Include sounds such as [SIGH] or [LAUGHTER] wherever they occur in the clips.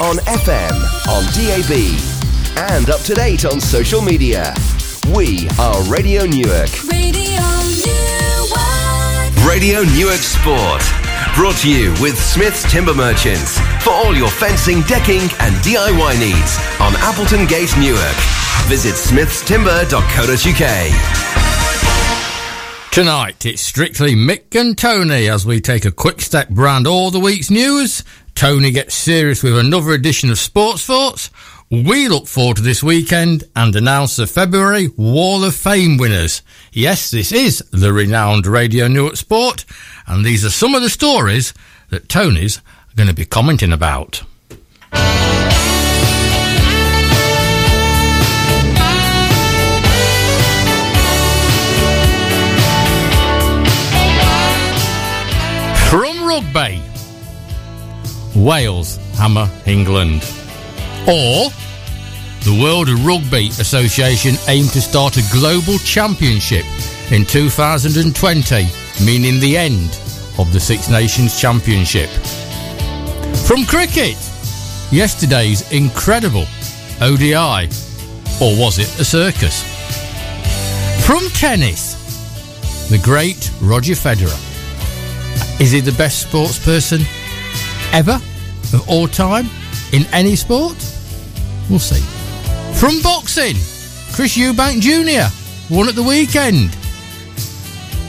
On FM, on DAB, and up to date on social media. We are Radio Newark. Radio Newark. Radio Newark Sport. Brought to you with Smith's Timber Merchants for all your fencing, decking, and DIY needs on Appleton Gate, Newark. Visit smithstimber.co.uk. Tonight, it's strictly Mick and Tony as we take a quick step round all the week's news. Tony gets serious with another edition of Sports Thoughts. We look forward to this weekend and announce the February Wall of Fame winners. Yes, this is the renowned Radio Newark Sport, and these are some of the stories that Tony's going to be commenting about. From Rugby, Wales hammer England. Or the World Rugby Association aim to start a global championship in 2020, meaning the end of the Six Nations Championship. From cricket, yesterday's incredible ODI, or was it a circus? From tennis, the great Roger Federer. Is he the best sports person ever of all time in any sport? We'll see. From boxing, Chris Eubank Jr. won at the weekend.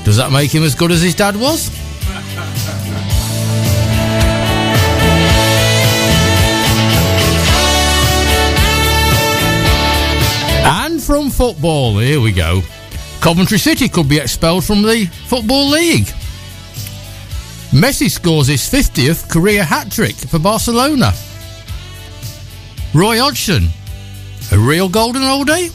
Does that make him as good as his dad was? And from football, here we go. Coventry City could be expelled from the Football League. Messi scores his 50th career hat trick for Barcelona. Roy Hodgson, a real golden oldie?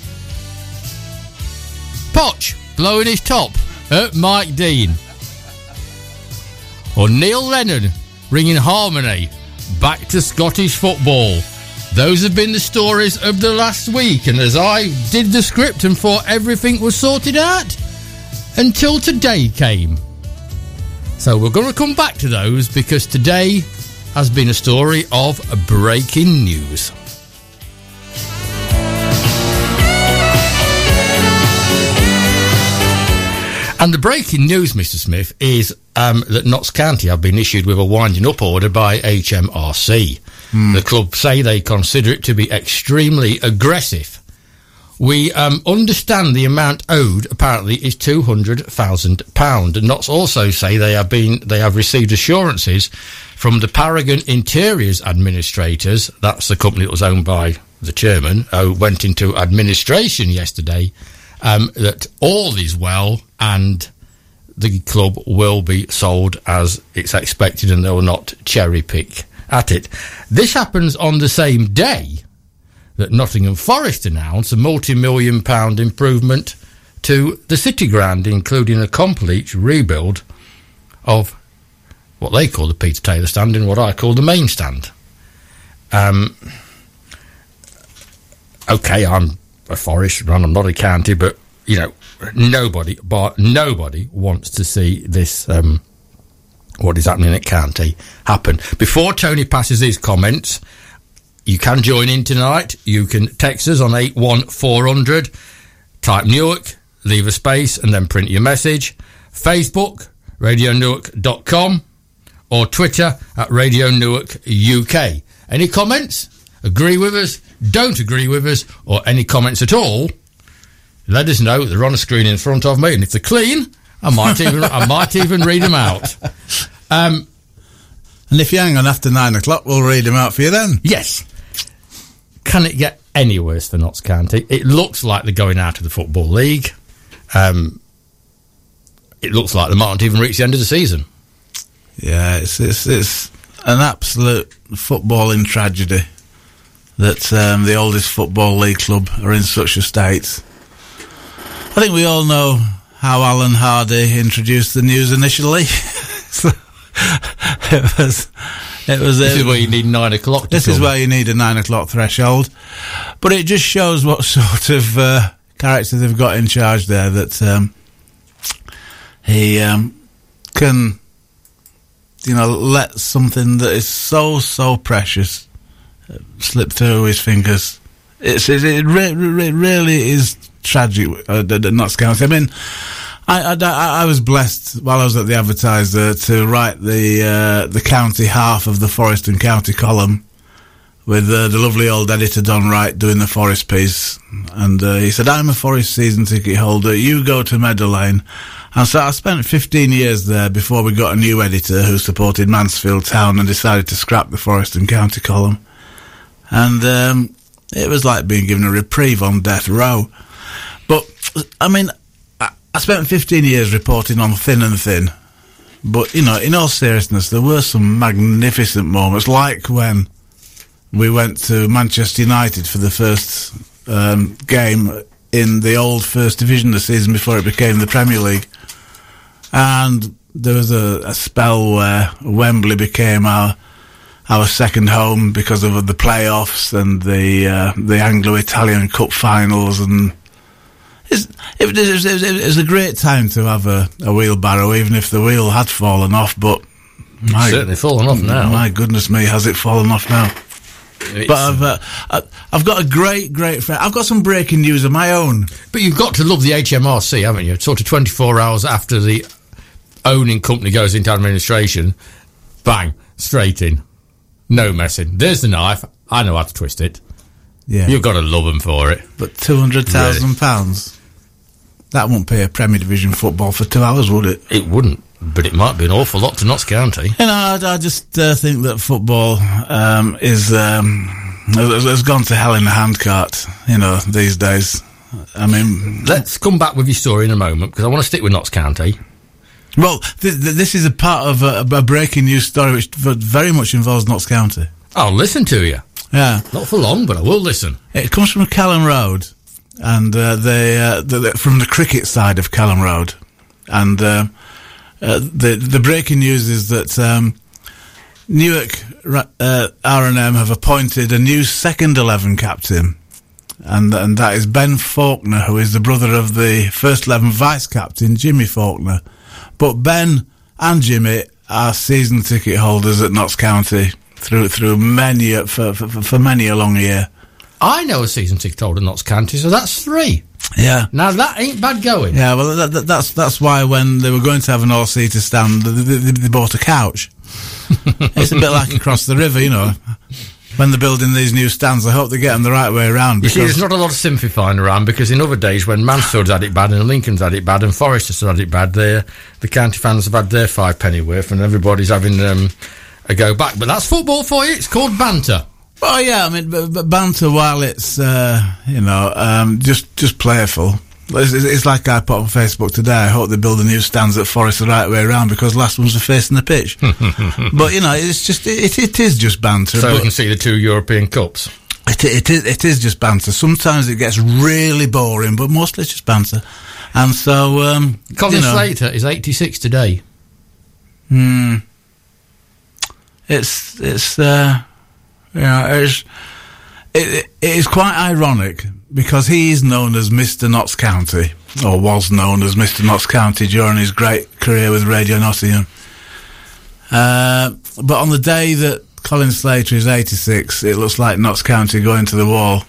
Poch blowing his top at Mike Dean. Or Neil Lennon bringing harmony back to Scottish football. Those have been the stories of the last week, and as I did the script and thought everything was sorted out, until today came. So we're going to come back to those because today has been a story of breaking news. And the breaking news, Mr. Smith, is um, that Notts County have been issued with a winding up order by HMRC. The club say they consider it to be extremely aggressive. We um, understand the amount owed apparently is two hundred thousand pound, and Notts also say they have been they have received assurances from the Paragon Interiors administrators. That's the company that was owned by the chairman, who went into administration yesterday. Um, that all is well and the club will be sold as it's expected, and they will not cherry pick at it. This happens on the same day that Nottingham Forest announced a multi-million pound improvement to the City Ground, including a complete rebuild of what they call the Peter Taylor stand and what I call the main stand. Um, okay, I'm a Forest and I'm not a county, but you know, nobody, but nobody wants to see this. Um, what is happening at county happen before Tony passes his comments. You can join in tonight. You can text us on 81400, type Newark, leave a space, and then print your message. Facebook, radionewark.com, or Twitter at Radio Newark UK. Any comments? Agree with us? Don't agree with us? Or any comments at all? Let us know. They're on a screen in front of me, and if they're clean, I might [LAUGHS] even I might even read them out. Um, And if you hang on after nine o'clock, we'll read them out for you then. Yes. Can it get any worse for Notts County? It looks like they're going out of the Football League. Um, it looks like they might not even reach the end of the season. Yeah, it's it's, it's an absolute footballing tragedy that um, the oldest football league club are in such a state. I think we all know how Alan Hardy introduced the news initially. [LAUGHS] So, [LAUGHS] it was, it was. This uh, is where you need nine o'clock. This is where you need a nine o'clock threshold, but it just shows what [LAUGHS] sort of uh, character they've got in charge there. That um, he um, can, you know, let something that is so so precious slip through his fingers. It's it, it re- re- really is tragic. Uh, that Notts I mean, I, I, I- was blessed while I was at the Advertiser to write the uh, the county half of the Forest and County column with uh, the lovely old editor Don Wright doing the Forest piece. And uh, he said, I'm a Forest season ticket holder. You go to Meadow Lane. And so I spent 15 years there before we got a new editor who supported Mansfield Town and decided to scrap the Forest and County column. And um, it was like being given a reprieve on death row. But, I mean, I, spent 15 years reporting on Thin and Thin. But, you know, in all seriousness, there were some magnificent moments, like when we went to Manchester United for the first um, game in the old First Division the season before it became the Premier League. And there was a, a spell where Wembley became our our second home because of the playoffs and the uh, the Anglo-Italian Cup finals and it's, it, was, it, was, it was a great time to have a, a wheelbarrow, even if the wheel had fallen off. But my, Certainly fallen off now. my goodness me, has it fallen off now? It's- But I've uh, I've got a great great friend. I've got some breaking news of my own. But you've got to love the HMRC, haven't you? Sort of 24 hours after the owning company goes into administration, bang, straight in. No messing. There's the knife. I know how to twist it. Yeah, You've got to love them for it. but two hundred thousand pounds. That won't pay a Premier Division football for two hours, would it? It wouldn't, but it might be an awful lot to Notts County. You know, I, I just uh, think that football um, is um, has, gone to hell in a handcart. You know, these days. I mean, Let's come back with your story in a moment because I want to stick with Notts County. well, th- th- this is a part of a, a breaking news story which v- very much involves Notts County. I'll listen to you. Yeah, Not for long, but I will listen. it comes from Kelham Road, and uh, they uh, the, from the cricket side of Kelham Road, and uh, uh, the the breaking news is that um, Newark uh, R&M have appointed a new second eleven captain, and and that is Ben Faulkner, who is the brother of the first eleven vice captain Jimmy Faulkner. But Ben and Jimmy are season ticket holders at Notts County through through many for, for for many a long year. I know a season ticket holder in Notts County, so that's three. Yeah. Now that ain't bad going. Yeah, well, that, that, that's that's why when they were going to have an all-seater stand, they, they, they bought a couch. [LAUGHS] it's a bit like across the river, you know. When they're building these new stands, I hope they get them the right way around. You see, Because there's not a lot of sympathy flying around because in other days when Mansfield's had it bad and Lincoln's had it bad and Forest has had it bad, the the county fans have had their five penny worth and everybody's having um, a go back. But that's football for you. It's called banter. Oh yeah, I mean, but, but banter while it's uh, you know um, just just playful. It's, it's like I put on Facebook today. I hope they build a new stands at Forest the right way around because last ones are facing the pitch. [LAUGHS] but you know, it's just it, it is just banter. So we can see the two European Cups. It, it is it is just banter. Sometimes it gets really boring, but mostly it's just banter. And so, um, Colin you know, Slater is 86 today. hmm, it's it's uh, know, it's it, it is quite ironic because he is known as Mister Notts County, or was known as Mister Notts County during his great career with Radio Nottingham. Uh, but on the day that Colin Slater is 86, it looks like Notts County going to the wall.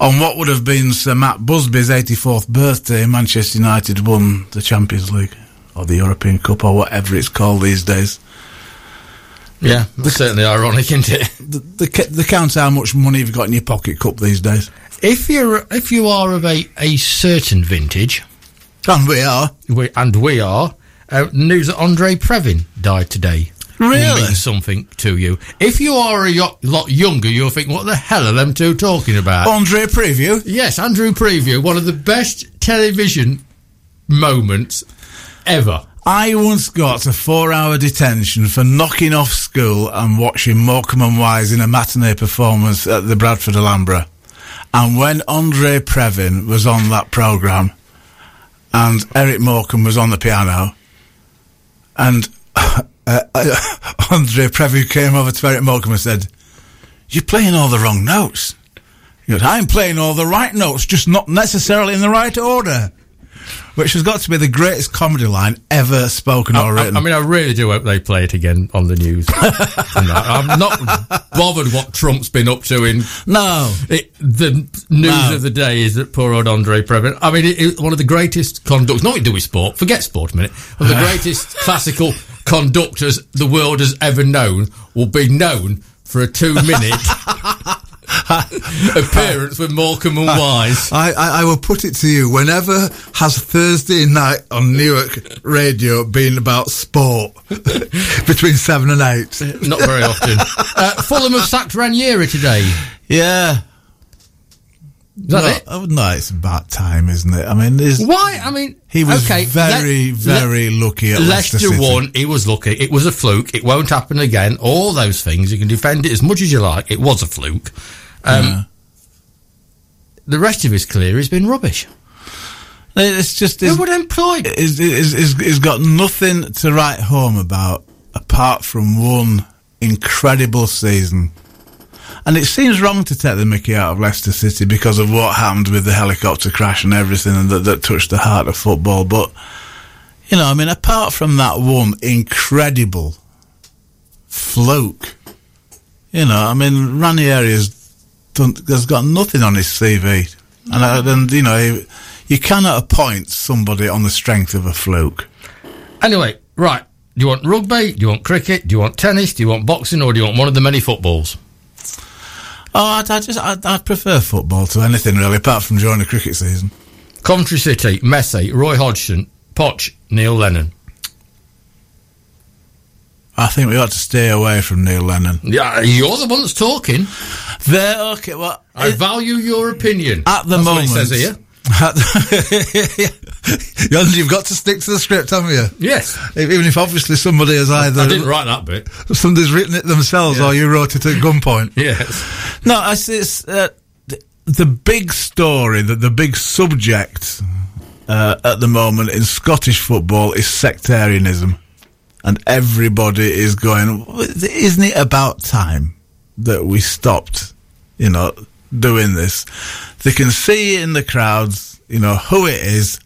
On what would have been Sir Matt Busby's 84th birthday, Manchester United won the Champions League, or the European Cup, or whatever it's called these days. Yeah, that's certainly ironic, isn't it? The, the, the count how much money you've got in your pocket cup these days. If you're if you are of a, a certain vintage, And we are. we, and we are, uh, news that Andre Previn died today. Really? Means something to you. If you are a yo- lot younger, you'll think, what the hell are them two talking about? Andre Preview. Yes, Andrew Preview, one of the best television moments ever. I once got a four hour detention for knocking off school and watching Morecambe and Wise in a matinee performance at the Bradford Alhambra. And when Andre Previn was on that programme and Eric Morecambe was on the piano and [LAUGHS] uh, uh, [LAUGHS] Andre Previn came over to Eric Morecambe and said, You're playing all the wrong notes. He goes, I'm playing all the right notes, just not necessarily in the right order. Which has got to be the greatest comedy line ever spoken I, or written. I mean, I really do hope they play it again on the news. [LAUGHS] I'm not bothered what Trump's been up to in no, It, the news No. of the day is that poor old Andre Previn. I mean, it, it, one of the greatest conductors, not to do with sport, forget sport a minute, one of the [LAUGHS] greatest classical conductors the world has ever known will be known for a two minute [LAUGHS] [LAUGHS] appearance with Morecambe and Wise. [LAUGHS] I, I, I will put it to you. Whenever has Thursday night on Newark radio been about sport [LAUGHS] between seven and eight? Not very often. Uh, Fulham have sacked Ranieri today. yeah. Is that no, it? oh, no, it's about time, isn't it? I mean, there's, Why? I mean, he was okay, very, very lucky at Leicester, Leicester City. won. He was lucky. It was a fluke. It won't happen again. All those things. You can defend it as much as you like. It was a fluke. Um, Yeah. The rest of his career has been rubbish. It's just Who would employ? it's got nothing to write home about apart from one incredible season. And it seems wrong to take the mickey out of Leicester City because of what happened with the helicopter crash and everything that, that touched the heart of football. But, you know, I mean, apart from that one incredible fluke, you know, I mean, Ranieri has, has got nothing on his CV. And, uh, and you know, you cannot appoint somebody on the strength of a fluke. Anyway, right. Do you want rugby? Do you want cricket? Do you want tennis? Do you want boxing? Or do you want one of the many footballs? Oh, I, I just I, I prefer football to anything really, apart from during the cricket season. Coventry City, Messi, Roy Hodgson, Poch, Neil Lennon. I think we ought to stay away from Neil Lennon. Yeah, you're the one that's talking. There, okay, well, I it- value your opinion. at the That's moment, says here. [LAUGHS] You've got to stick to the script, haven't you? Yes. Even if obviously somebody has either. I didn't write that bit. somebody's written it themselves Yeah. or you wrote it at gunpoint. [LAUGHS] Yes. no, I see it's uh, the, the big story, the, the big subject uh, at the moment in Scottish football is sectarianism, and everybody is going. Isn't it about time that we stopped? You know, doing this. They can see in the crowds, you know, who it is.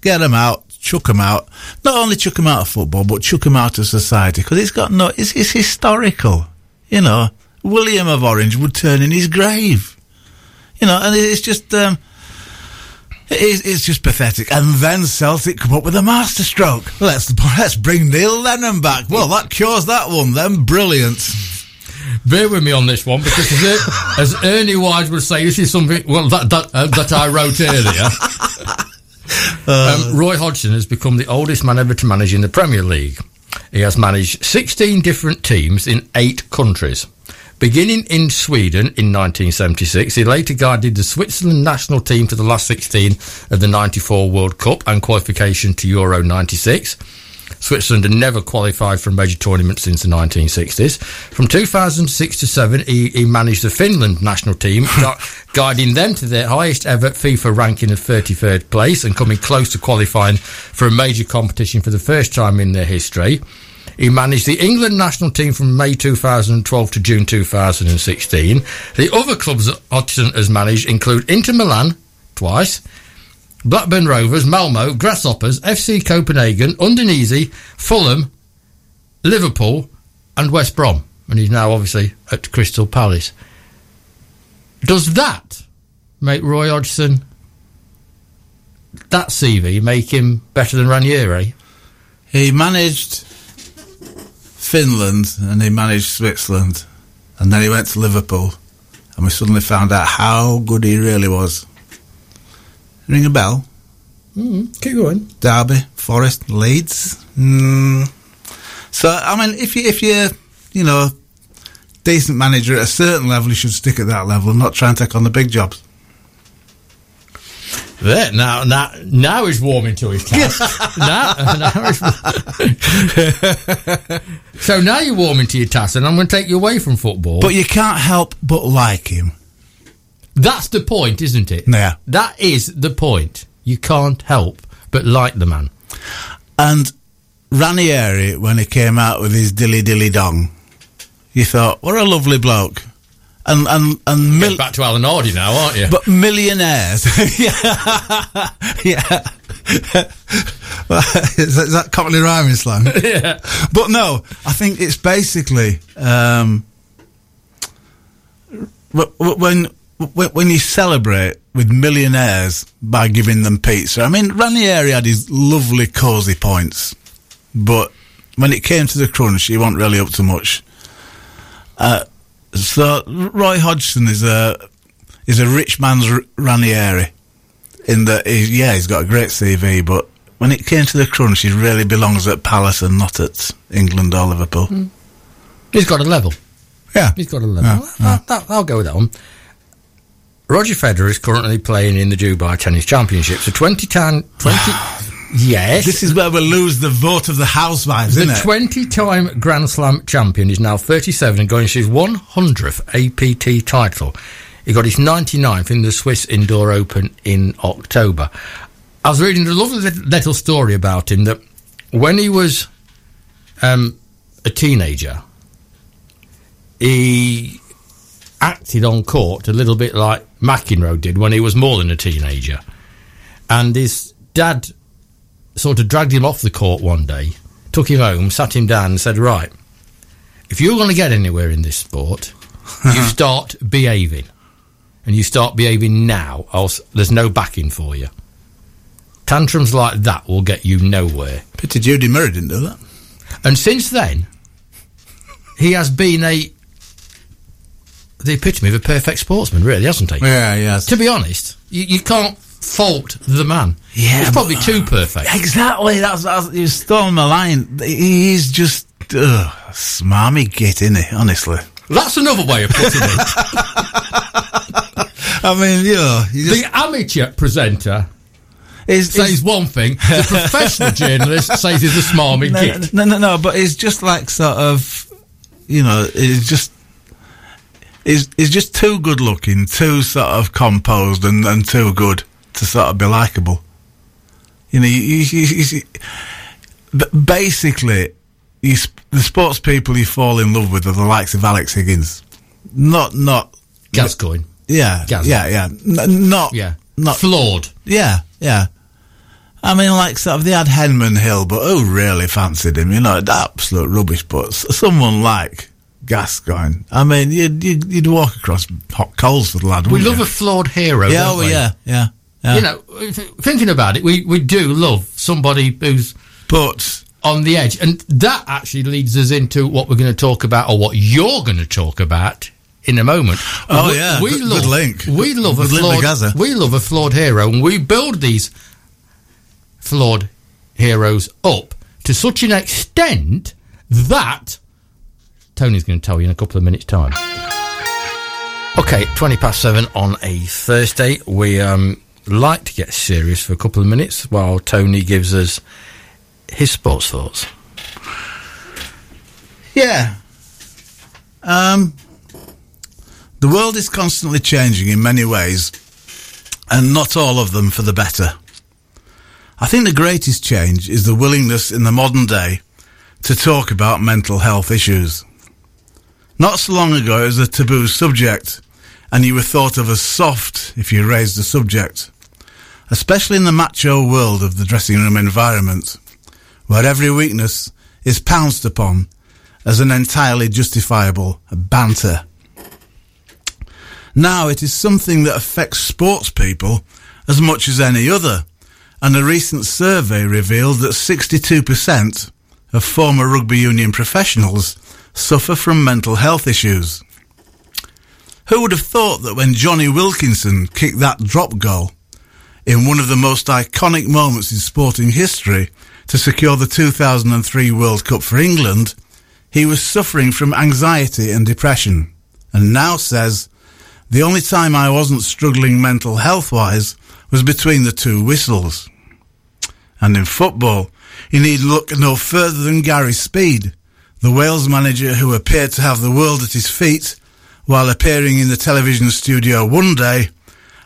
Get them out, chuck them out. Not only chuck them out of football, but chuck them out of society because it's got no. It's, it's historical. You know, William of Orange would turn in his grave. You know, and it's just. Um, it's, it's just pathetic. And then Celtic come up with a masterstroke. Let's [LAUGHS] let's bring Neil Lennon back. Well, that cures that one. Then brilliant. Bear with me on this one because as, as Ernie Wise would say, this is something well that that, uh, that I wrote earlier. um, Roy Hodgson has become the oldest man ever to manage in the Premier League. He has managed 16 different teams in eight countries. Beginning in Sweden in 1976, he later guided the Switzerland national team to the last 16 of the 94 World Cup and qualification to Euro 96. Switzerland had never qualified for a major tournament since the 1960s. From 2006 to 7, he, he managed the Finland national team, [LAUGHS] guiding them to their highest ever FIFA ranking of 33rd place and coming close to qualifying for a major competition for the first time in their history. He managed the England national team from May 2012 to June 2016. The other clubs that Hodgson has managed include Inter Milan, twice, Blackburn Rovers, Malmo, Grasshoppers, FC Copenhagen, Udinese, Fulham, Liverpool, and West Brom. And he's now obviously at Crystal Palace. Does that make Roy Hodgson, that CV, make him better than Ranieri? He managed Finland and he managed Switzerland, and then he went to Liverpool, and we suddenly found out how good he really was. Ring a bell? Mm, keep going. Derby, Forest, Leeds. Mm. So I mean, if you if you're you know decent manager at a certain level, you should stick at that level and not try and take on the big jobs. There, now, now, now he's warming to his task. [LAUGHS] now, now he's- [LAUGHS] so now you're warming to your task, and I'm going to take you away from football. But you can't help but like him. That's the point, isn't it? Yeah. That is the point. You can't help but like the man. And Ranieri, when he came out with his dilly dilly dong, you thought, what a lovely bloke. And and and mil- back to Alan Hardy now, aren't you? but millionaires, [LAUGHS] yeah, yeah, is, [LAUGHS] that, is that Cockney rhyming slang? [LAUGHS] yeah. But no, I think it's basically um, wh- wh- when wh- when you celebrate with millionaires by giving them pizza. I mean, Ranieri had his lovely cosy points, but when it came to the crunch, he wasn't really up to much. Uh, so Roy Hodgson is a is a rich man's R- Ranieri. In that, he, yeah, he's got a great CV, but when it came to the crunch, he really belongs at Palace and not at England or Liverpool. He's got a level. Yeah, He's got a level. Yeah, I'll- I'll go with that one. Roger Federer is currently playing in the Dubai Tennis Championships. A 20 time, 20, [SIGHS] yes. This is where we lose the vote of the housewives, the isn't it? 20 time Grand Slam champion is now 37 and going to his 100th APT title. He got his 99th in the Swiss Indoor Open in October. I was reading a lovely little story about him that when he was um, a teenager, he acted on court a little bit like McEnroe did when he was more than a teenager. And his dad sort of dragged him off the court one day, took him home, sat him down, and said, Right, if you're going to get anywhere in this sport, you [LAUGHS] start behaving. And you start behaving now, else there's no backing for you. Tantrums like that will get you nowhere. Pity Judy Murray didn't do that. And since then, he has been a the epitome of a perfect sportsman, really, hasn't he? Yeah, yeah. To be honest, you, you can't fault the man. Yeah, he's but- probably too perfect. Exactly. That's, that's you stole my line. He's just ugh, smarmy git, isn't he? Honestly. That's another way of putting it. [LAUGHS] [LAUGHS] I mean, you know, you just, the amateur presenter it's, says one thing, the [LAUGHS] professional journalist says he's a smarmy no, git. no, no, no, but it's just like sort of, you know, it's just. He's, he's just too good looking, too sort of composed and, and too good to sort of be likable. You know, you, you, you, basically, you, the sports people you fall in love with are the likes of Alex Higgins. Not, not, Gascoigne. yeah, Gaz. yeah, yeah. N- not, Yeah. not Flawed. yeah, yeah. I mean, like sort of they had Henman Hill, but who really fancied him? You know, absolute rubbish. But someone like Gascoigne, I mean, you'd, you'd you'd walk across hot coals for the lad. We love you? a flawed hero. yeah, oh, yeah, yeah, yeah. You know, thinking about it, we, we do love somebody who's but on the edge. And that actually leads us into what we're going to talk about, or what you're going to talk about in a moment. Oh, We- yeah, we good- love good link. we love Good a flawed. We love a flawed hero, and we build these flawed heroes up to such an extent that Tony's going to tell you in a couple of minutes' time. Okay, 20 past seven on a Thursday. We um, like to get serious for a couple of minutes while Tony gives us his sports thoughts. yeah, um, the world is constantly changing in many ways, and not all of them for the better. I think the greatest change is the willingness in the modern day to talk about mental health issues. Not so long ago, it was a taboo subject, and you were thought of as soft if you raised the subject. Especially in the macho world of the dressing room environment, where every weakness is pounced upon as an entirely justifiable banter. Now it is something that affects sports people as much as any other, and a recent survey revealed that 62% of former rugby union professionals suffer from mental health issues. Who would have thought that when Jonny Wilkinson kicked that drop goal in one of the most iconic moments in sporting history to secure the 2003 World Cup for England, he was suffering from anxiety and depression, and now says, the only time I wasn't struggling mental health wise was between the two whistles. And in football, you need look no further than Gary Speed, the Wales manager who appeared to have the world at his feet while appearing in the television studio one day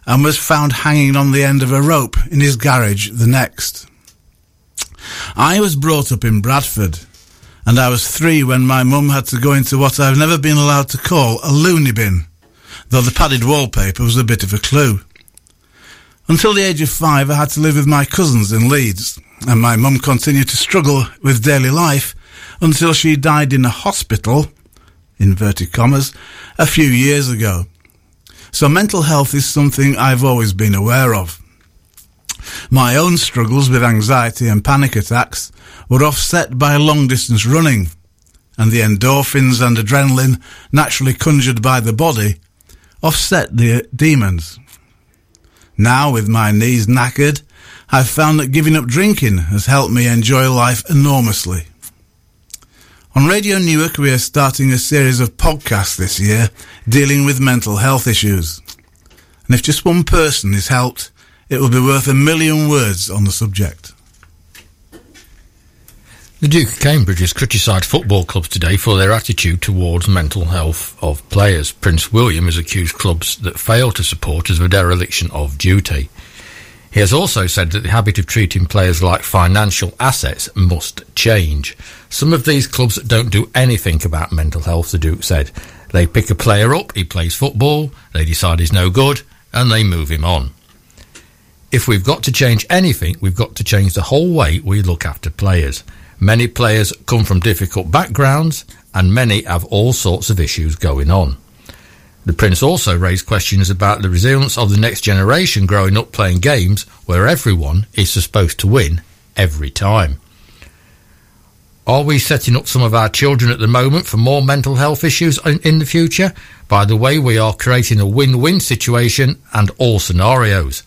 and was found hanging on the end of a rope in his garage the next. I was brought up in Bradford, and I was three when my mum had to go into what I've never been allowed to call a loony bin, though the padded wallpaper was a bit of a clue. Until the age of five, I had to live with my cousins in Leeds, and my mum continued to struggle with daily life until she died in a hospital, inverted commas, a few years ago. So mental health is something I've always been aware of. My own struggles with anxiety and panic attacks were offset by long distance running, and the endorphins and adrenaline naturally conjured by the body offset the demons. Now, with my knees knackered, I've found that giving up drinking has helped me enjoy life enormously. On Radio Newark, we are starting a series of podcasts this year dealing with mental health issues. And if just one person is helped, it will be worth a million words on the subject. The Duke of Cambridge has criticised football clubs today for their attitude towards mental health of players. Prince William has accused clubs that fail to support as a dereliction of duty. He has also said that the habit of treating players like financial assets must change. Some of these clubs don't do anything about mental health, the Duke said. They pick a player up, he plays football, they decide he's no good, and they move him on. If we've got to change anything, we've got to change the whole way we look after players. Many players come from difficult backgrounds, and many have all sorts of issues going on. The Prince also raised questions about the resilience of the next generation growing up playing games where everyone is supposed to win every time. Are we setting up some of our children at the moment for more mental health issues in, in the future? By the way, we are creating a win win situation and all scenarios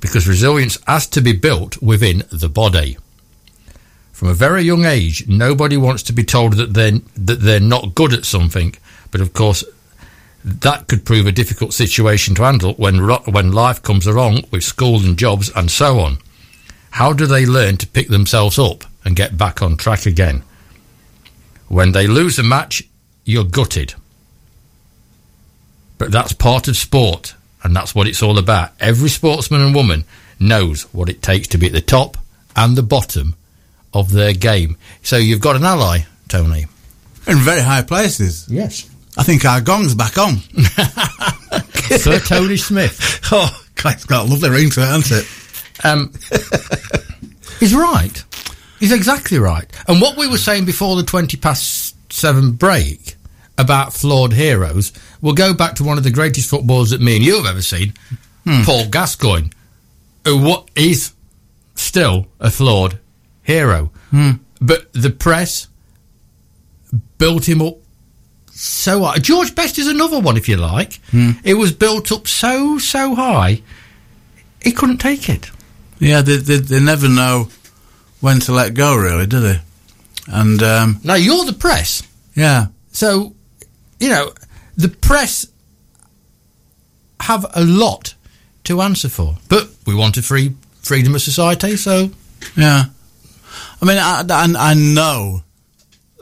because resilience has to be built within the body. From a very young age, nobody wants to be told that they're, that they're not good at something, but of course, that could prove a difficult situation to handle when, ro- when life comes along with school and jobs and so on. How do they learn to pick themselves up and get back on track again? When they lose a match, you're gutted. But that's part of sport, and that's what it's all about. Every sportsman and woman knows what it takes to be at the top and the bottom of their game. So you've got an ally, Tony. In very high places. Yes. I think our gong's back on. [LAUGHS] Sir Tony Smith. [LAUGHS] Oh, it's got a lovely ring to it, hasn't it? Um, he's right. He's exactly right. And what we were saying before the 20 past seven break about flawed heroes, we'll go back to one of the greatest footballers that me and you have ever seen, Paul Gascoigne, who what is still a flawed hero. But the press built him up so high. George Best is another one, if you like. It was built up so, so high, he couldn't take it. Yeah, they, they, they never know when to let go, really, do they? And, um, Now, you're the press. yeah. So, you know, the press have a lot to answer for. But we want a free freedom of society, so Yeah. I mean, I, I, I know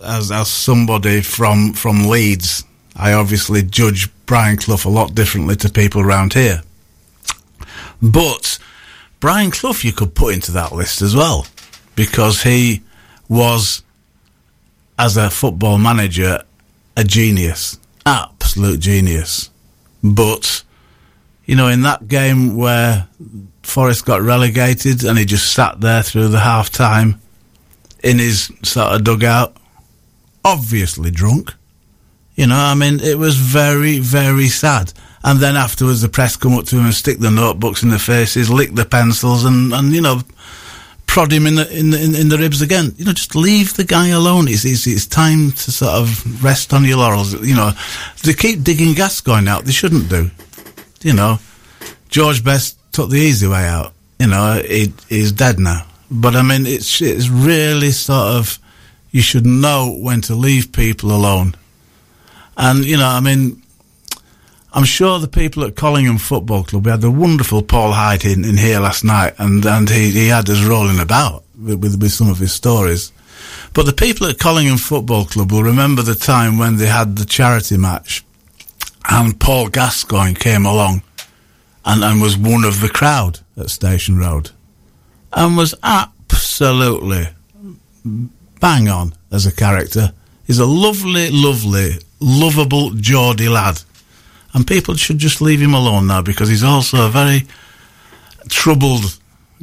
as, as somebody from, from Leeds, I obviously judge Brian Clough a lot differently to people around here. But Brian Clough you could put into that list as well because he was, as a football manager, a genius. Absolute genius. But, you know, in that game where Forest got relegated and he just sat there through the half time in his sort of dugout, obviously drunk. You know, I mean, it was very, very sad. And then afterwards, the press come up to him and stick the notebooks in the faces, lick the pencils, and, and you know, prod him in the in the in, the ribs again. You know, just leave the guy alone. It's, it's it's time to sort of rest on your laurels. You know, they keep digging gas going out. They shouldn't do. You know, George Best took the easy way out. You know, he, he's dead now. But I mean, it's it's really sort of you should know when to leave people alone. And you know, I mean, I'm sure the people at Collingham Football Club, we had the wonderful Paul Hyde in, in here last night, and, and he, he had us rolling about with, with, with some of his stories. But the people at Collingham Football Club will remember the time when they had the charity match, and Paul Gascoigne came along and, and was one of the crowd at Station Road, and was absolutely bang on as a character. He's a lovely, lovely, lovable Geordie lad. And people should just leave him alone now because he's also a very troubled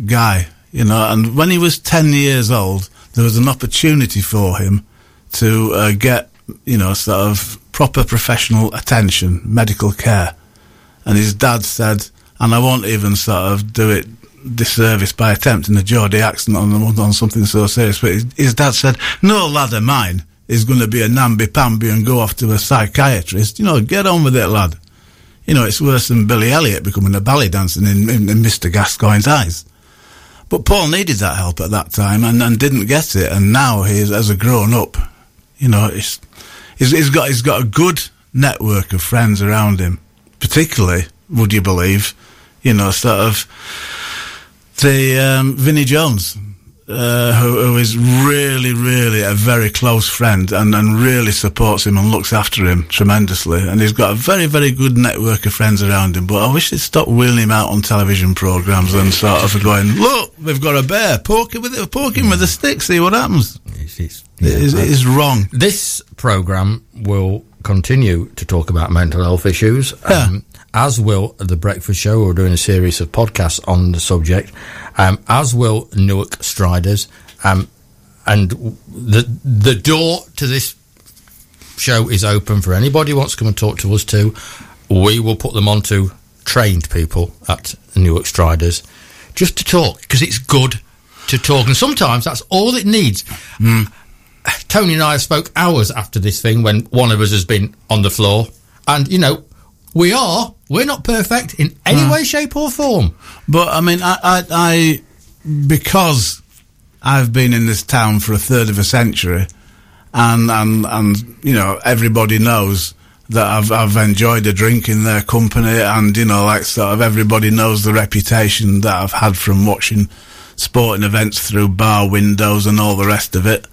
guy, you know. And when he was ten years old, there was an opportunity for him to uh, get, you know, sort of proper professional attention, medical care. And his dad said, and I won't even sort of do it disservice by attempting a Geordie accent on, on something so serious, but his, his dad said, no lad of mine is going to be a namby-pamby and go off to a psychiatrist. You know, get on with it, lad. You know, it's worse than Billy Elliot becoming a ballet dancer in, in, in Mr. Gascoigne's eyes. But Paul needed that help at that time and, and didn't get it. And now he's, as a grown up, you know, he's, he's got, he's got a good network of friends around him, particularly, would you believe, you know, sort of the, um, Vinnie Jones, uh, who, who is really, really a very close friend and, and really supports him and looks after him tremendously. And he's got a very, very good network of friends around him. But I wish they'd stop wheeling him out on television programs and sort of going, look, we've got a bear, poke him with it, poke him with a stick, see what happens. It's, it's, It is- it is wrong. This program will continue to talk about mental health issues, um, as will the Breakfast Show. We're doing a series of podcasts on the subject, um, as will Newark Striders. Um, and the the door to this show is open for anybody who wants to come and talk to us too. We will put them on to trained people at Newark Striders just to talk because it's good to talk, and sometimes that's all it needs. Tony and I have spoke hours after this thing when one of us has been on the floor, and you know we are we're not perfect in any way, shape, or form. But I mean, I, I, I, because I've been in this town for a third of a century, and and and you know everybody knows that I've I've enjoyed a drink in their company, and you know like sort of everybody knows the reputation that I've had from watching sporting events through bar windows and all the rest of it.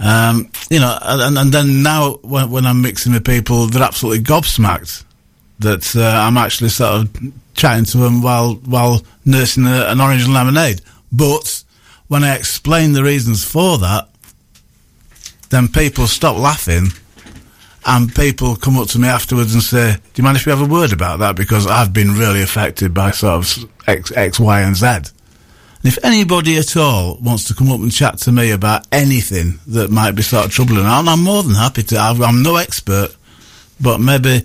Um, you know, and, and then now when, when I'm mixing with people, they're absolutely gobsmacked that uh, I'm actually sort of chatting to them while while nursing a, an orange and lemonade. But when I explain the reasons for that, then people stop laughing, and people come up to me afterwards and say, "Do you mind if we have a word about that?" Because I've been really affected by sort of X, X Y, and Z. And if anybody at all wants to come up and chat to me about anything that might be sort of troubling, I'm, more than happy to. I'm no expert, but maybe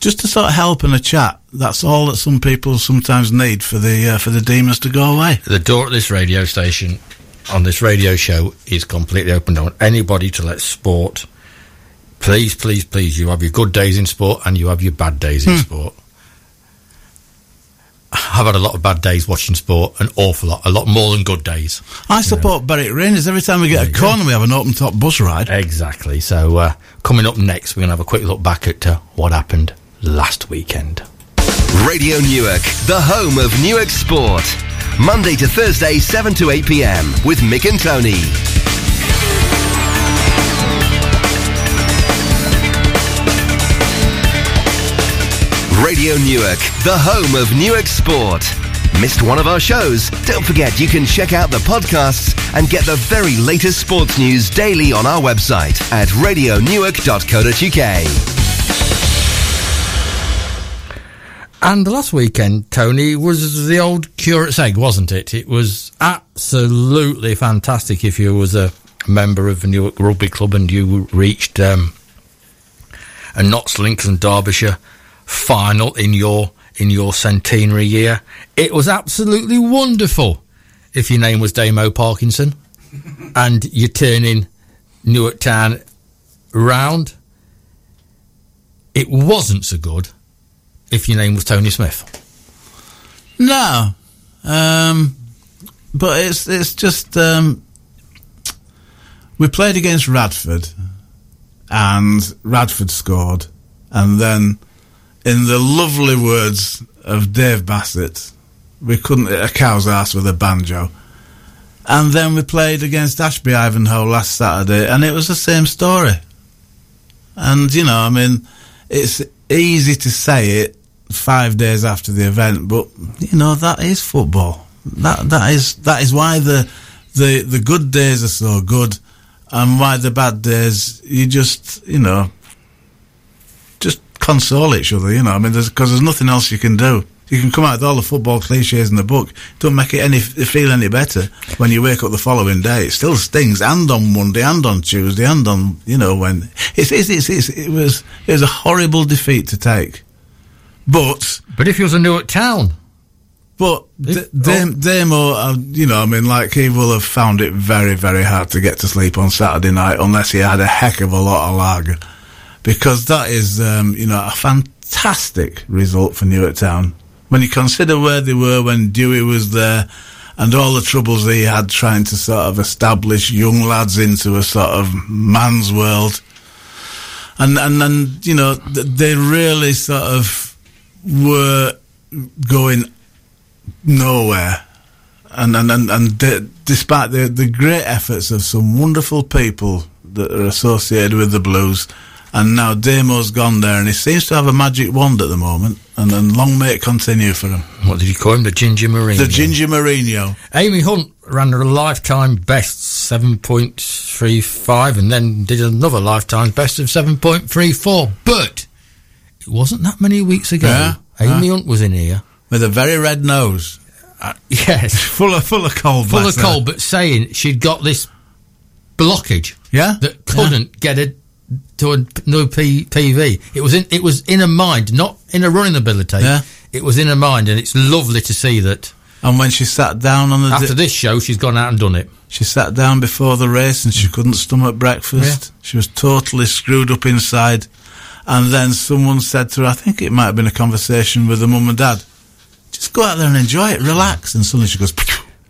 just to sort of help in a chat. That's all that some people sometimes need for the uh, for the demons to go away. The door at this radio station on this radio show is completely open. Don't want anybody to let sport. Please, please, please. You have your good days in sport and you have your bad days in sport. I've had a lot of bad days watching sport, an awful lot, a lot more than good days. I support Berwick Rangers. Every time we get a corner, we have an open top bus ride. Exactly. So, uh, coming up next, we're going to have a quick look back at uh, what happened last weekend. Radio Newark, the home of Newark Sport. Monday to Thursday, 7 to 8 p.m. with Mick and Tony. Radio Newark, the home of Newark Sport. Missed one of our shows? Don't forget you can check out the podcasts and get the very latest sports news daily on our website at radionewark.co.uk. And the last weekend, Tony, was the old curate's egg, wasn't it? It was absolutely fantastic if you was a member of the Newark Rugby Club and you reached um, a Notts Lincoln Derbyshire final in your in your centenary year. It was absolutely wonderful. If your name was Damo Parkinson [LAUGHS] and you're turning Newark Town round, it wasn't so good if your name was Tony Smith. No, um, but it's it's just um, we played against Radford, and Radford scored, and then in the lovely words of Dave Bassett, we couldn't hit a cow's ass with a banjo. And then we played against Ashby Ivanhoe last Saturday, and it was the same story. And you know, I mean, it's easy to say it five days after the event, but you know that is football. That that is that is why the the the good days are so good, and why the bad days you just you know just console each other. You know, I mean, because there's, nothing else you can do. You can come out with all the football cliches in the book. Don't make it any feel any better when you wake up the following day. It still stings, and on Monday, and on Tuesday, and on you know when it's, it's, it's, it's it was it was a horrible defeat to take. But But if you was a Newark town, but If- Damo, uh, you know, I mean, like he will have found it very, very hard to get to sleep on Saturday night unless he had a heck of a lot of lager, because that is, um, you know, a fantastic result for Newark Town. When you consider where they were when Dewey was there. And all the troubles he had trying to sort of establish young lads into a sort of man's world, and and and you know they really sort of were going nowhere. And and and, and d- despite the the great efforts of some wonderful people that are associated with the Blues, and now Damo's gone there, and he seems to have a magic wand at the moment. And then long may it continue for him. what did you call him? The Ginger Marine. The Ginger Mourinho. Amy Hunt ran a lifetime best 7.35 and then did another lifetime best of 7.34. But it wasn't that many weeks ago. Yeah, Amy Hunt was in here. with a very red nose, Uh, yes, [LAUGHS] full of full of cold, full of cold, but saying she'd got this blockage Yeah, that couldn't get it to a no P- PV. It was in it was in her mind, not in her running ability. Yeah. It was in her mind, and it's lovely to see that. And when she sat down on the After di- this show, she's gone out and done it. She sat down before the race and she couldn't stomach breakfast. She was totally screwed up inside. And then someone said to her, I think it might have been a conversation with her mum and dad, just go out there and enjoy it, relax. And suddenly she goes,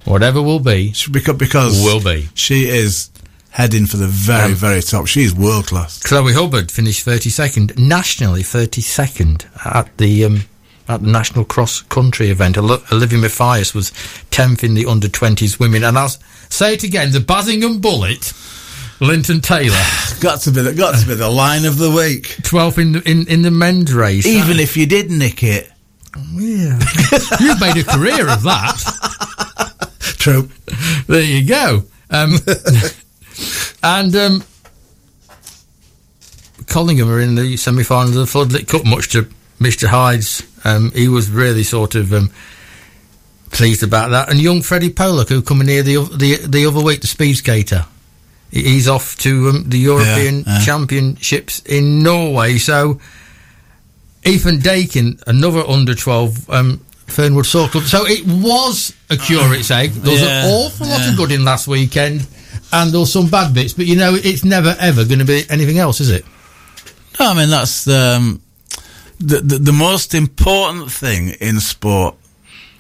Whatever will be, because, because will be. she is heading for the very, Um, very top. She's world class. Chloe Hubbard finished 32nd, nationally 32nd at the um, at the National Cross Country event. Oli- Olivia Mathias was 10th in the under 20s women. And I'll say it again, the Bassingham Bullet, Linton Taylor, [SIGHS] Got to be the, got to be the line of the week. 12th in the, in, in the men's race. Even if you did nick it. Yeah. [LAUGHS] You've made a career of that. [LAUGHS] True. There you go. Um, [LAUGHS] and um, Collingham are in the semi-final of the Floodlit Cup, much to Mr. Hyde's. Um, he was really sort of um, pleased about that. And young Freddie Pollock, who coming here the, the the other week, the speed skater, he's off to um, the European yeah. Championships in Norway. So Ethan Dakin, another under 12 um, Fernwood Soccer Club. So it was a curate's egg. There was Yeah, an awful lot yeah. of good in last weekend, and there were some bad bits. But you know, it's never ever going to be anything else, is it? No, I mean that's um, the, the the most important thing in sport,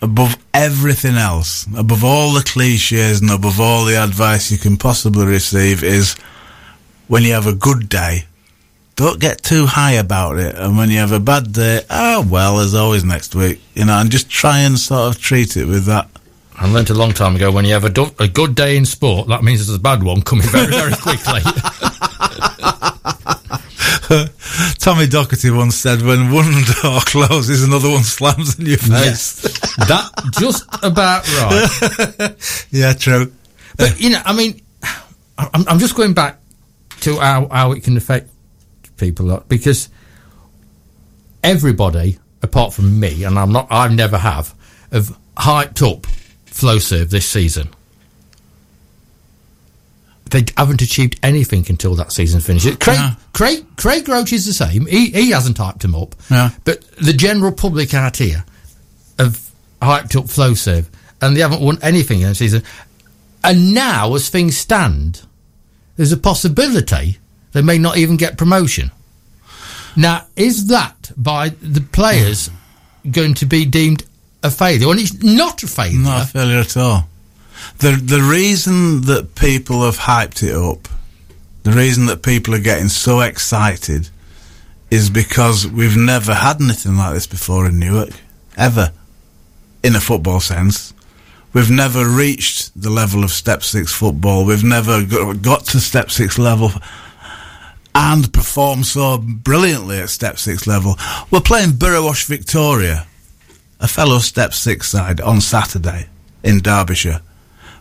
above everything else, above all the cliches and above all the advice you can possibly receive, is when you have a good day, don't get too high about it, and when you have a bad day, oh well, there's always next week, you know, and just try and sort of treat it with that. I learnt a long time ago when you have a, do- a good day in sport, that means there's a bad one coming very, very [LAUGHS] quickly. [LAUGHS] [LAUGHS] Tommy Doherty once said, "When one door [LAUGHS] closes, another one slams in your face." [LAUGHS] that just about right. yeah, true. But you know, I mean, I'm, I'm just going back to how, how it can affect people a lot, because everybody, apart from me, and I'm not, I never have, have hyped up Flowserve this season. They haven't achieved anything until that season finishes. Craig, Yeah. Craig, Craig Roach is the same. He, he hasn't hyped him up. Yeah. But the general public out here have hyped up Flowserve, and they haven't won anything in the season. And now, as things stand, there's a possibility they may not even get promotion. Now, is that by the players mm. going to be deemed a failure? Well, it's not a failure. Not a failure at all. The the reason that people have hyped it up, the reason that people are getting so excited, is because we've never had anything like this before in Newark, ever, in a football sense. We've never reached the level of step six football. We've never got to step six level and performed so brilliantly at step six level. We're playing Borrowash Victoria, a fellow step six side, on Saturday in Derbyshire.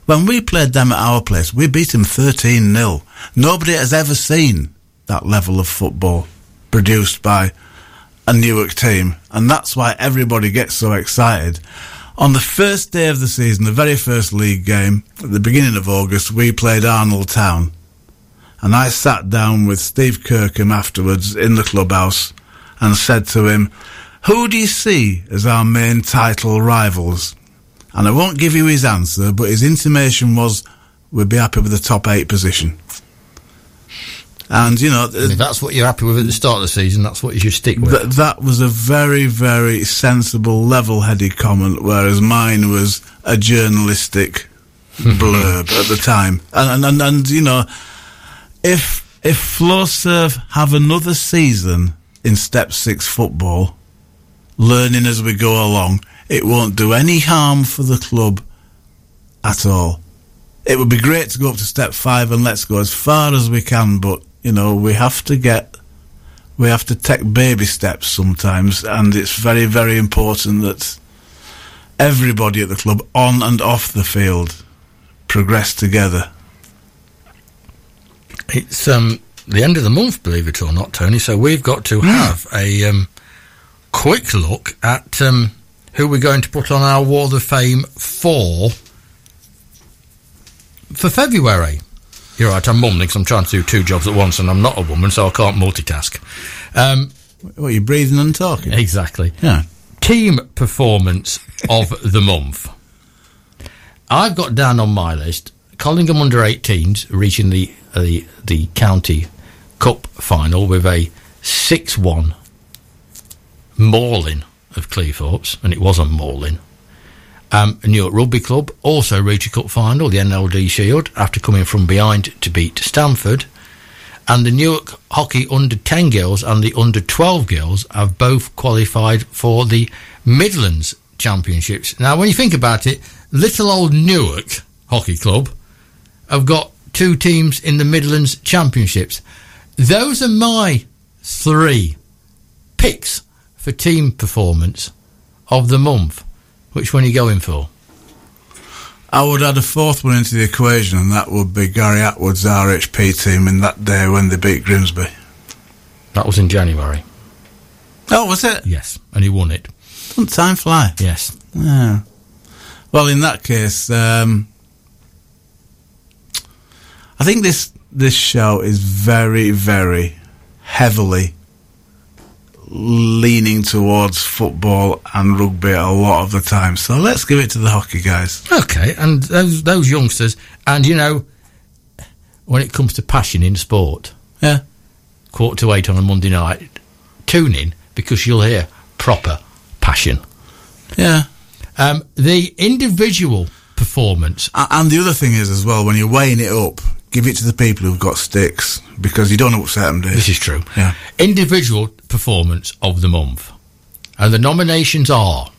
When we played them at our place, we beat them 13 0. Nobody has ever seen that level of football produced by a Newark team, and that's why everybody gets so excited. On the first day of the season, the very first league game, at the beginning of August, we played Arnold Town. And I sat down with Steve Kirkham afterwards in the clubhouse and said to him, Who do you see as our main title rivals? And I won't give you his answer, but his intimation was we'd be happy with the top eight position. And, you know, And if that's what you're happy with at the start of the season, that's what you should stick with. Th- that was a very, very sensible, level-headed comment, whereas mine was a journalistic [LAUGHS] blurb at the time. And, and, and, and you know, if if Flowserve have another season in Step Six football, learning as we go along, it won't do any harm for the club at all. It would be great to go up to Step Five and let's go as far as we can, but you know we have to get we have to take baby steps sometimes, and it's very, very important that everybody at the club, on and off the field, progress together. It's um, the end of the month, believe it or not, Tony. So we've got to have a um, quick look at um, who we're going to put on our Wall of Fame for for February. You're right. I'm mumbling 'cause I'm trying to do two jobs at once, and I'm not a woman, so I can't multitask. Um, What, you breathing and talking? exactly. Yeah. Team performance of [LAUGHS] the month. I've got down on my list Collingham under 18s reaching the the the county cup final with a 6-1 mauling of Cleethorpes, and it was a mauling. Um, Newark Rugby Club also reached a cup final, the NLD Shield, after coming from behind to beat Stamford. And the Newark Hockey under 10 girls and the under 12 girls have both qualified for the Midlands Championships. Now, when you think about it, little old Newark Hockey Club have got two teams in the Midlands Championships. Those are my three picks for team performance of the month. Which one are you going for? I would add a fourth one into the equation, and that would be Gary Atwood's RHP team in that day when they beat Grimsby. That was in January. Oh, was it? Yes, and he won it. Doesn't time fly? Yes. Yeah. Well, in that case, um, I think this this show is very, very heavily leaning towards football and rugby a lot of the time. So let's give it to the hockey guys. Okay, and those those youngsters, and you know, when it comes to passion in sport, Yeah. quarter to eight on a Monday night, tune in because you'll hear proper passion. Yeah. Um, the individual performance, And the other thing is as well, when you're weighing it up, give it to the people who've got sticks because you don't upset them, do you? this is true. Yeah. Individual performance of the month, and the nominations are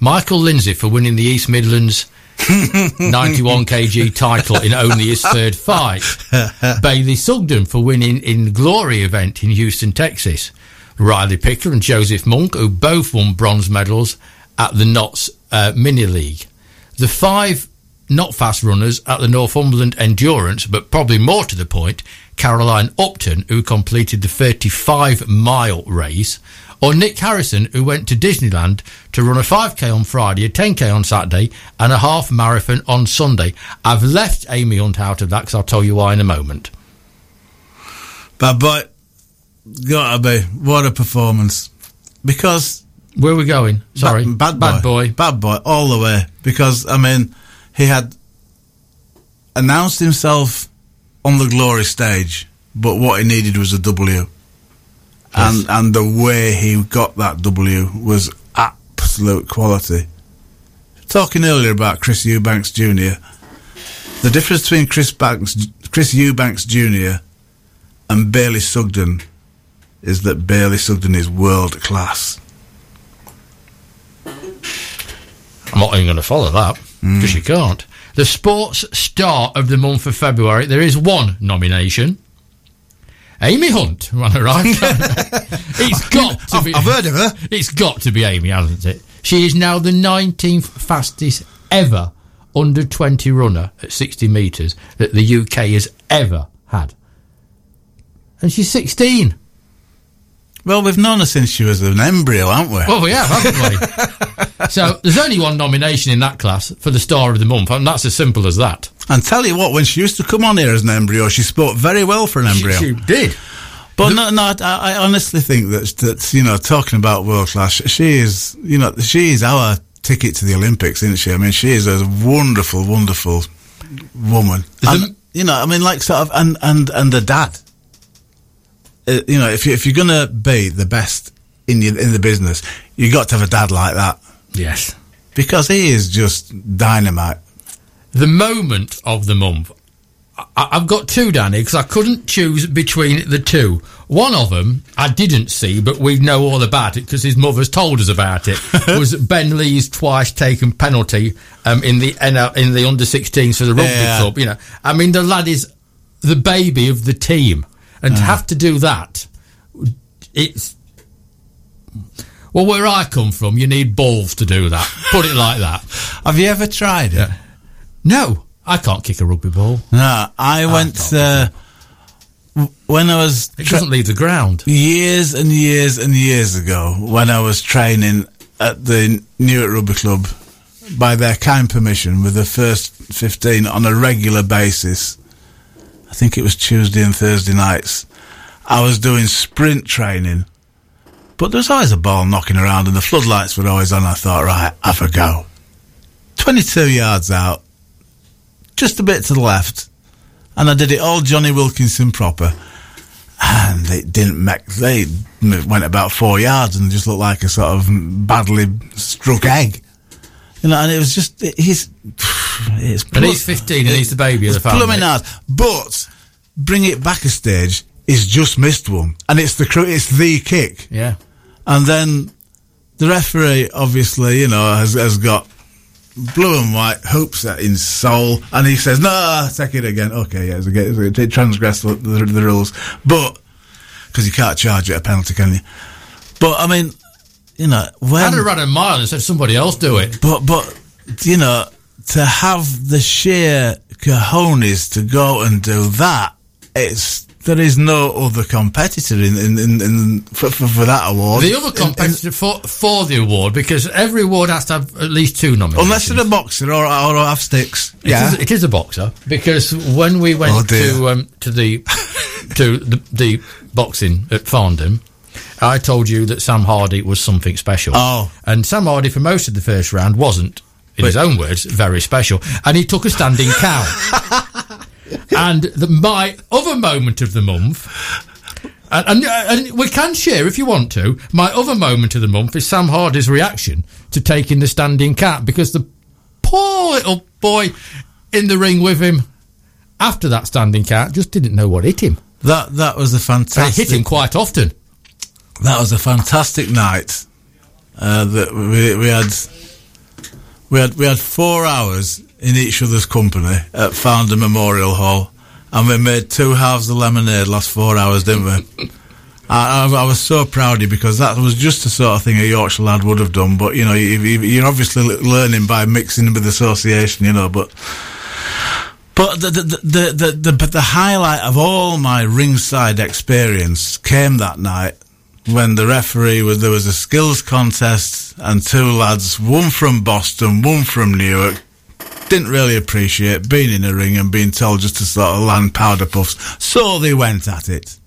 Michael Lindsay for winning the East Midlands [LAUGHS] 91 kg title in only his third fight. [LAUGHS] Bailey Sugden for winning in the Glory event in Houston, Texas. Riley Picker and Joseph Monk, who both won bronze medals at the Notts uh, Mini League. The five not fast runners at the Northumberland Endurance, but probably more to the point, Caroline Upton, who completed the 35 mile race, or Nick Harrison, who went to Disneyland to run a 5k on Friday, a 10k on Saturday, and a half marathon on Sunday. I've left Amy Hunt out of that because I'll tell you why in a moment. Bad boy. Gotta be. What a performance. Because Where are we going? Sorry. Ba- bad, boy. Bad boy, all the way. Because, I mean, he had announced himself on the glory stage, but what he needed was a W. And, and the way he got that W was absolute quality. Talking earlier about Chris Eubanks Jr., the difference between Chris, Banks, Chris Eubanks Jr. and Bailey Sugden is that Bailey Sugden is world class. I'm not even going to follow that because hmm. you can't. The sports star of the month of February. There is one nomination. Amy Hunt, am I right? [LAUGHS] it's got to be. I've heard of her. It's got to be Amy, hasn't it? She is now the 19th fastest ever under 20 runner at 60 metres that the UK has ever had. And she's 16. Well, we've known her since she was an embryo, haven't we? Well, we have, haven't we? [LAUGHS] so there's only one nomination in that class for the star of the month, and that's as simple as that. and tell you what, when she used to come on here as an embryo, she spoke very well for an embryo. She, she did. But no, no, I, I honestly think that that you know, talking about world class, she is, you know, she is our ticket to the Olympics, isn't she? I mean, she is a wonderful, wonderful woman. And, you know, I mean, like sort of, and and and the dad. Uh, you know, if you if you're gonna be the best in your, in the business, you got to have a dad like that Yes. because he is just dynamite. The moment of the month. I, I've got two, Danny, because I couldn't choose between the two. One of them I didn't see, but we know all about it because his mother's told us about it. [LAUGHS] was Ben Lee's twice taken penalty um, in the in the under 16s for the rugby Yeah. club. You know, I mean, the lad is the baby of the team, and to have to do that, it's well, where I come from, you need balls to do that. Put it like that. [LAUGHS] Have you ever tried it? No, I can't kick a rugby ball. No, I went uh, when I was It doesn't leave the ground. years and years and years ago when I was training at the Newark Rugby Club by their kind permission with the first 15 on a regular basis. I think it was Tuesday and Thursday nights. I was doing sprint training, but there was always a ball knocking around and the floodlights were always on. I thought, right, have a go. 22 yards out, just a bit to the left, and I did it all Jonny Wilkinson proper and it didn't make. They went about four yards and just looked like a sort of badly struck egg. You know, and it was just he's it's And he's 15 and he's the baby of the family. plumbing hard, but bring it back a stage. He's just missed one, and it's the it's the kick, Yeah. and then the referee obviously you know has has got blue and white hoops at in soul, and he says, "No, take it again." Okay, yeah, it's again, it transgressed the, the, the rules, but because you can't charge it a penalty, can you? But I mean, you know, when I'd have run a mile and said somebody else do it. but but you know, to have the sheer cojones to go and do that, it's there is no other competitor in in, in, in for, for, for that award. The other In- in- competitor for, for the award, because every award has to have at least two nominations. unless they're a boxer or or have sticks. It is- it is a boxer because when we went Oh, to um, to the to the, the boxing at Farndon, I told you that Sam Hardy was something special. Oh. and Sam Hardy for most of the first round wasn't, in his own words, very special, and he took a standing cow. [LAUGHS] and the, my other moment of the month. And, and, and we can share if you want to. My other moment of the month is Sam Hardy's reaction to taking the standing cat because the poor little boy in the ring with him after that standing cat just didn't know what hit him. That that was a it fantastic. hit him quite often. That was a fantastic night. Uh, that we we had we had we had four hours in each other's company at Farndon Memorial Hall, and we made two halves of lemonade last four hours, didn't we? [LAUGHS] I, I, was so proud of you because that was just the sort of thing a Yorkshire lad would have done. But you know, you, you're obviously learning by mixing with association, you know. But but the the, the the the but the highlight of all my ringside experience came that night when the referee was there was a skills contest and two lads, one from Boston, one from Newark, didn't really appreciate being in a ring and being told just to sort of land powder puffs, so they went at it.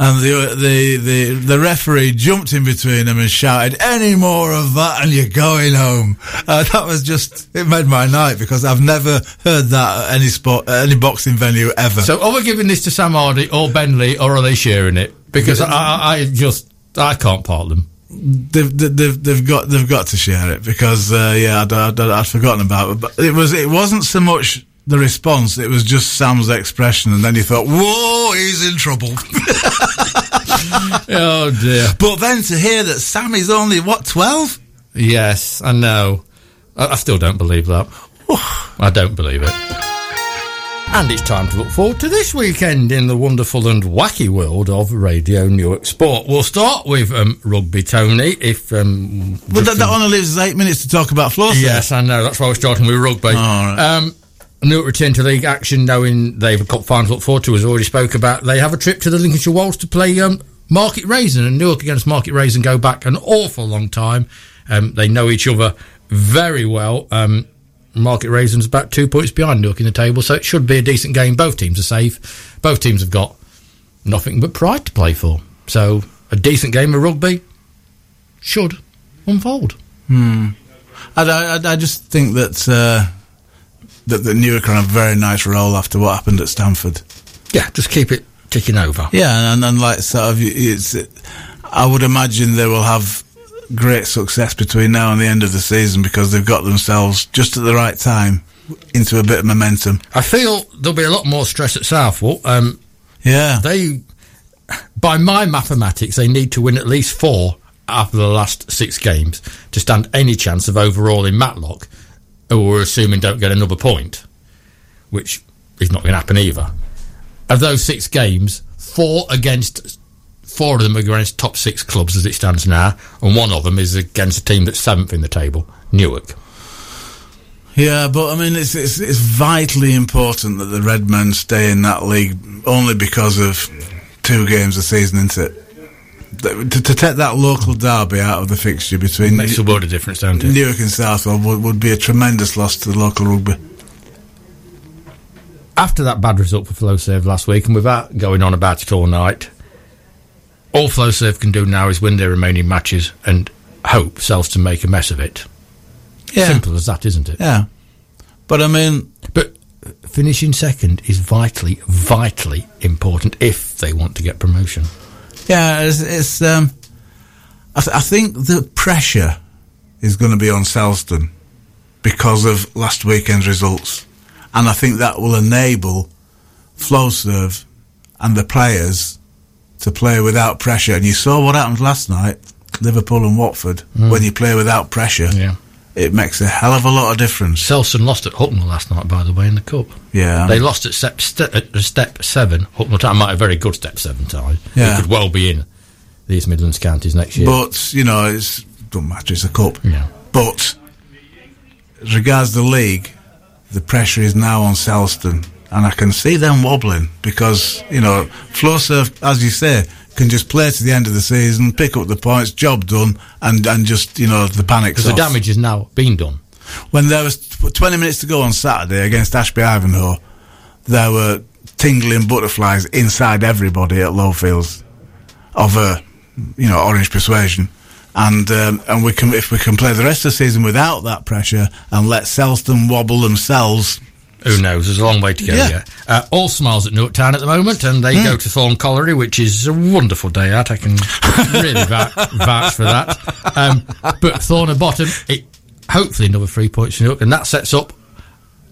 And the the the the referee jumped in between them and shouted, "Any more of that, and you're going home." Uh, [LAUGHS] that was just it made my night because I've never heard that at any sport, at any boxing venue ever. So are we giving this to Sam Hardy or Ben Lee or are they sharing it? Because I, I, just, I can't part them. they've, they've they've got they've got to share it because uh, yeah I'd, I'd, I'd forgotten about it but it was it wasn't so much the response it was just Sam's expression and then you thought whoa he's in trouble [LAUGHS] Oh dear. but then to hear that Sam is only what 12 Yes, I know. I, I still don't believe that. I don't believe it. And it's time to look forward to this weekend in the wonderful and wacky world of Radio Newark Sport. We'll start with um, rugby, Tony. If um, but that, that only leaves us eight minutes to talk about floor yes, I know. That's why we're starting with rugby. right. Um, Newark return to league action, knowing they've got final to look forward to. As already spoke about, they have a trip to the Lincolnshire Wolds to play um, Market Rasen and Newark against Market Rasen go back an awful long time. Um, they know each other very well. Um, Market Rasen's about two points behind Newark in the table, so it should be a decent game. Both teams are safe. Both teams have got nothing but pride to play for. So a decent game of rugby should unfold. I, I, I just think that uh, that the Newark are on a very nice roll after what happened at Stamford. Yeah, just keep it ticking over. Yeah, and, and like sort of, it's. I would imagine they will have great success between now and the end of the season because they've got themselves just at the right time into a bit of momentum. I feel there'll be a lot more stress at Southwell. Um, Yeah, they, by my mathematics, they need to win at least four after the last six games to stand any chance of overall in Matlock, who we're assuming don't get another point, which is not going to happen either. Of those six games, four against four of them are against top six clubs as it stands now, and one of them is against a team that's seventh in the table, Newark. yeah, but I mean, it's, it's it's vitally important that the Redmen stay in that league only because of two games a season, isn't it? To, to take that local derby out of the fixture between Makes a world of difference, don't it? Newark and Southwell would, would be a tremendous loss to the local rugby. after that bad result for Flowserve last week, and without going on about it all night, all Flowserve can do now is win their remaining matches and hope Selston make a mess of it. Simple as that, isn't it? Yeah. But I mean, But finishing second is vitally, vitally important if they want to get promotion. yeah, it's, it's um, I, th- I think the pressure is going to be on Selston because of last weekend's results. And I think that will enable Flowserve and the players to play without pressure. And you saw what happened last night, Liverpool and Watford. Hmm. When you play without pressure, Yeah. it makes a hell of a lot of difference. Selston lost at Hucknall last night, by the way, in the cup. Yeah. They lost at step, step, at step seven. Hucknall Town might have a very good step seven time. Yeah. It could well be in the East Midlands counties next year. But you know, it's don't matter. It's a cup. Yeah. But as regards the league, the pressure is now on Selston, and I can see them wobbling because you know Flowserve, as you say, can just play to the end of the season, pick up the points, job done, and and just you know the panic. because the damage has now been done. When there was 20 minutes to go on Saturday against Ashby Ivanhoe, there were tingling butterflies inside everybody at Lowfields of a, you know, orange persuasion. And um, and we can if we can play the rest of the season without that pressure and let Selston wobble themselves. Who knows? There's a long way to go Yeah. yet. Uh, all smiles at Newark Town at the moment, and they go to Thorne Colliery, which is a wonderful day out. I can really [LAUGHS] vouch, vouch for that. Um, but Thorne at bottom, it, hopefully another three points for Newark, and that sets up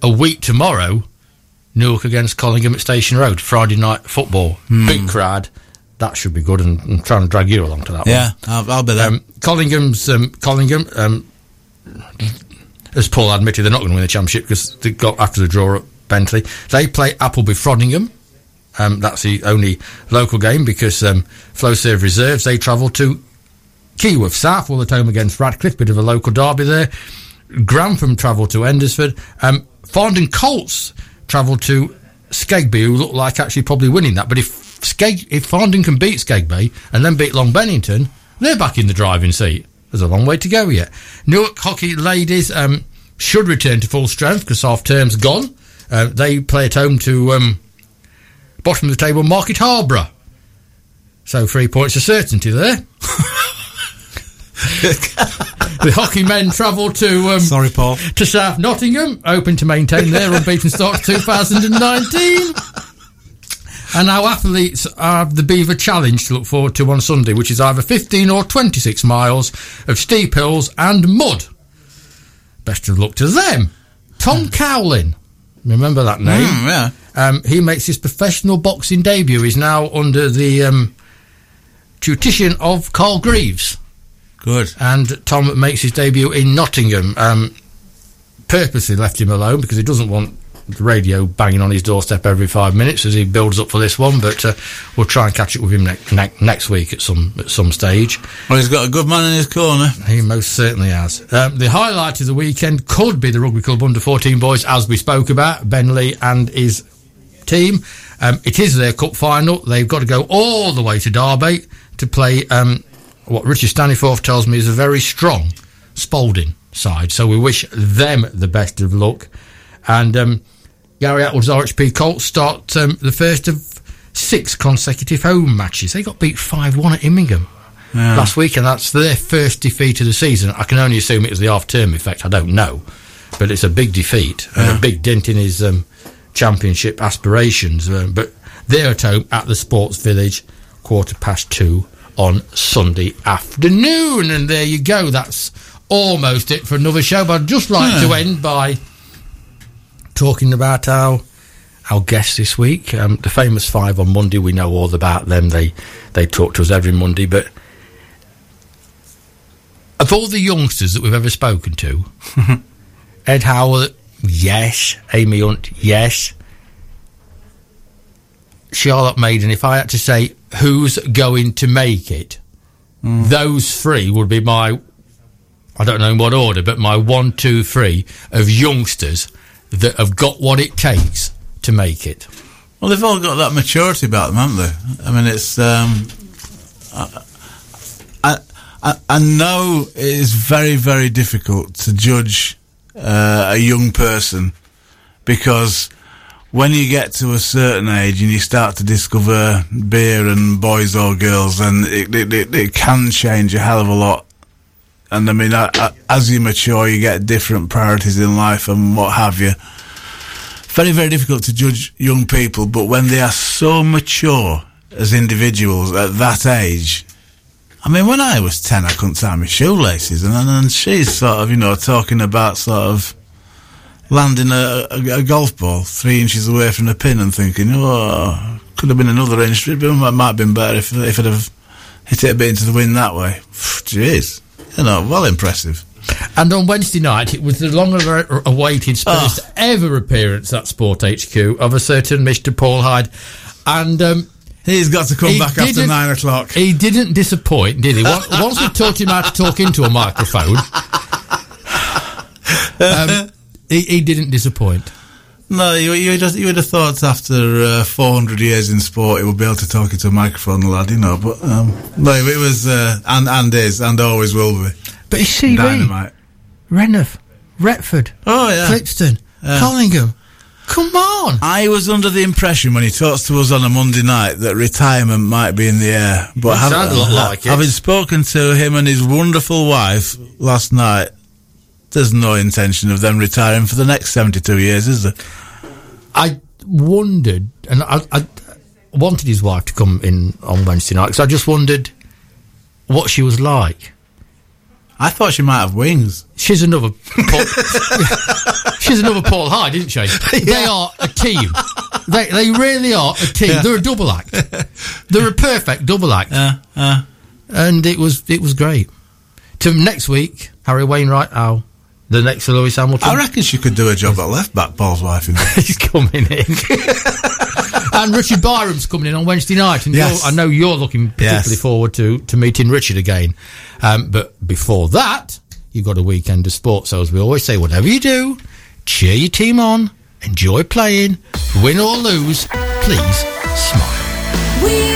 a week tomorrow. Newark against Collingham at Station Road, Friday night football, big crowd. That should be good, and, and trying to drag you along to that one. I'll, I'll be there. Um, Collingham's um, Collingham, um, as Paul admitted, they're not going to win the championship because they got after the draw at Bentley. They play Appleby Frodingham. Um, that's the only local game because um, Flowserve reserves. They travel to Keyworth South, will at home against Radcliffe. Bit of a local derby there. Grantham travel to Endersford. Um, Farndon Colts travel to Skegby, who look like actually probably winning that. But if Skeg, if Farndon can beat Skegby and then beat Long Bennington, they're back in the driving seat. There's a long way to go yet. Newark Hockey ladies um, should return to full strength because half term's gone. Uh, they play at home to um, bottom of the table Market Harborough. So three points of certainty there. [LAUGHS] the hockey men travel to um, Sorry, Paul. to South Nottingham, hoping to maintain their unbeaten start [LAUGHS] 2019. And our athletes have the Beaver Challenge to look forward to on Sunday, which is either 15 or 26 miles of steep hills and mud. Best of luck to them. Tom Cowlin, remember that name? Mm, yeah. Um, he makes his professional boxing debut. He's now under the um, tuition of Carl Greaves Good. and Tom makes his debut in Nottingham. Um, purposely left him alone because he doesn't want the radio banging on his doorstep every five minutes as he builds up for this one. But uh, we'll try and catch up with him ne- ne- next week at some at some stage. Well, he's got a good man in his corner. He most certainly has. Um, the highlight of the weekend could be the Rugby Club Under 14 boys, as we spoke about, Ben Lee and his team. Um, it is their cup final. They've got to go all the way to Derby to play um, what Richard Staniforth tells me is a very strong Spalding side. So we wish them the best of luck. And um, Gary Atwood's RHP Colts start um, the first of six consecutive home matches. They got beat 5 1 at Immingham last week, and that's their first defeat of the season. I can only assume it was the half term effect. I don't know. But it's a big defeat and a big dent in his um, championship aspirations. Um, but they're at home at the Sports Village, quarter past two on Sunday afternoon. And there you go. That's almost it for another show. But I'd just like to end by talking about our our guests this week. Um, the famous five on Monday. We know all about them. They they talk to us every Monday. But of all the youngsters that we've ever spoken to, [LAUGHS] Ed Howard, yes. Amy Hunt, yes. Charlotte Maiden, if I had to say who's going to make it, those three would be my, I don't know in what order, but my one, two, three of youngsters that have got what it takes to make it. Well, they've all got that maturity about them, haven't they? I mean, it's. Um, I, I, I know it is very, very difficult to judge uh, a young person because when you get to a certain age and you start to discover beer and boys or girls, then it, it, it, it can change a hell of a lot. And I mean, I, I, as you mature, you get different priorities in life and what have you very, very difficult to judge young people, but when they are so mature as individuals at that age, I mean, when I was 10, I couldn't tie my shoelaces, and, and she's sort of, you know, talking about sort of landing a, a, a golf ball three inches away from the pin and thinking, oh, could have been another inch, it might, might have been better if, if I'd have hit it a bit into the wind that way. [SIGHS] Jeez, you know, well impressive. And on Wednesday night, it was the longer awaited first Oh. ever appearance at Sport HQ of a certain Mr. Paul Hyde. And um, He's got to come He back after nine o'clock. he didn't disappoint, did he? Once once we taught him how to talk into a microphone, [LAUGHS] um, he, he didn't disappoint. No, you, you, would have, you would have thought after uh, 400 years in sport, he would be able to talk into a microphone, lad, you know. But um, no, it was, uh, and, and is, and always will be. But his CV, Dynamite. Renouf, Retford, Oh, yeah. Clipstone, Collingham. Come on. I was under the impression when he talks to us on a Monday night that retirement might be in the air. But having, sounded like having spoken to him and his wonderful wife last night, there's no intention of them retiring for the next 72 years, is there? I wondered, and I, I wanted his wife to come in on Wednesday night because I just wondered what she was like. I thought she might have wings. She's another. Paul, [LAUGHS] she's another Paul Hyde, isn't she? [LAUGHS] They are a team. They they really are a team. They're a double act. They're a perfect double act. Uh, uh, and it was it was great. To next week, Harry Wainwright. Oh, the next Lewis Hamilton. I reckon she could do a job at left back, Paul's wife. You. [LAUGHS] He's coming in. [LAUGHS] and Richard Byram's coming in on Wednesday night. And Yes. I know you're looking particularly Yes. forward to, to meeting Richard again. Um, but before that, you've got a weekend of sport. So as we always say, whatever you do, cheer your team on, enjoy playing, win or lose, please smile. We